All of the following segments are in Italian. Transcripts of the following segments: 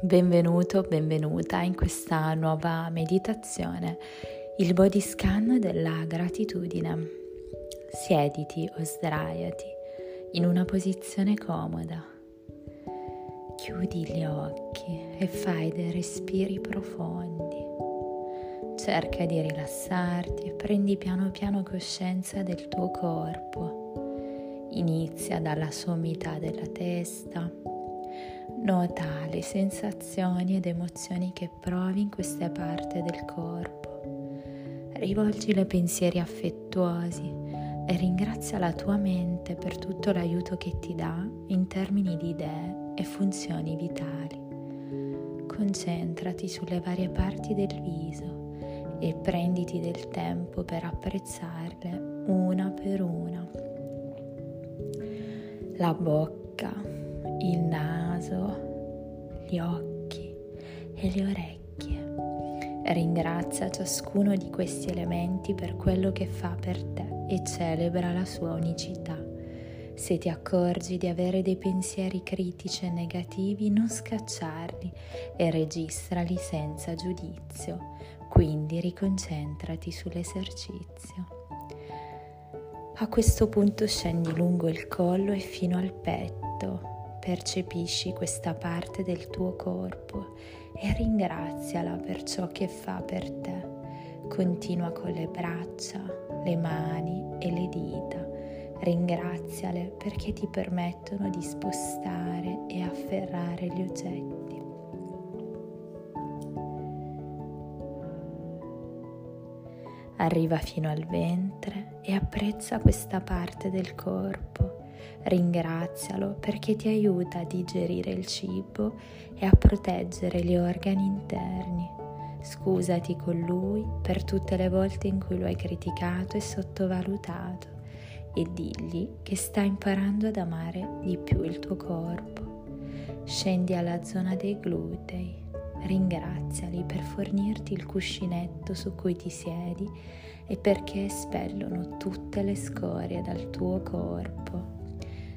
Benvenuto, benvenuta in questa nuova meditazione, il body scan della gratitudine. Siediti o sdraiati in una posizione comoda. Chiudi gli occhi e fai dei respiri profondi. Cerca di rilassarti e prendi piano piano coscienza del tuo corpo. Inizia dalla sommità della testa Nota le sensazioni ed emozioni che provi in queste parti del corpo. Rivolgile pensieri affettuosi e ringrazia la tua mente per tutto l'aiuto che ti dà in termini di idee e funzioni vitali. Concentrati sulle varie parti del viso e prenditi del tempo per apprezzarle una per una. La bocca il naso, gli occhi e le orecchie. Ringrazia ciascuno di questi elementi per quello che fa per te e celebra la sua unicità. Se ti accorgi di avere dei pensieri critici e negativi, non scacciarli e registrali senza giudizio. Quindi riconcentrati sull'esercizio. A questo punto scendi lungo il collo e fino al petto percepisci questa parte del tuo corpo e ringraziala per ciò che fa per te. Continua con le braccia, le mani e le dita. Ringraziale perché ti permettono di spostare e afferrare gli oggetti. Arriva fino al ventre e apprezza questa parte del corpo Ringrazialo perché ti aiuta a digerire il cibo e a proteggere gli organi interni. Scusati con lui per tutte le volte in cui lo hai criticato e sottovalutato e digli che sta imparando ad amare di più il tuo corpo. Scendi alla zona dei glutei, ringraziali per fornirti il cuscinetto su cui ti siedi e perché espellono tutte le scorie dal tuo corpo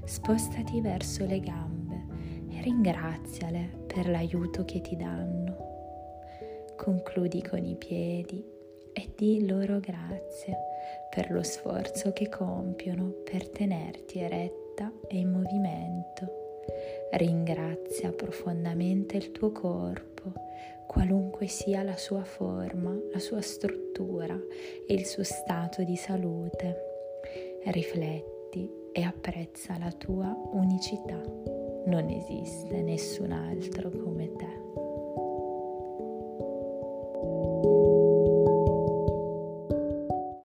spostati verso le gambe e ringraziale per l'aiuto che ti danno. Concludi con i piedi e di loro grazie per lo sforzo che compiono per tenerti eretta e in movimento. Ringrazia profondamente il tuo corpo, qualunque sia la sua forma, la sua struttura e il suo stato di salute. Rifletti e apprezza la tua unicità. Non esiste nessun altro come te.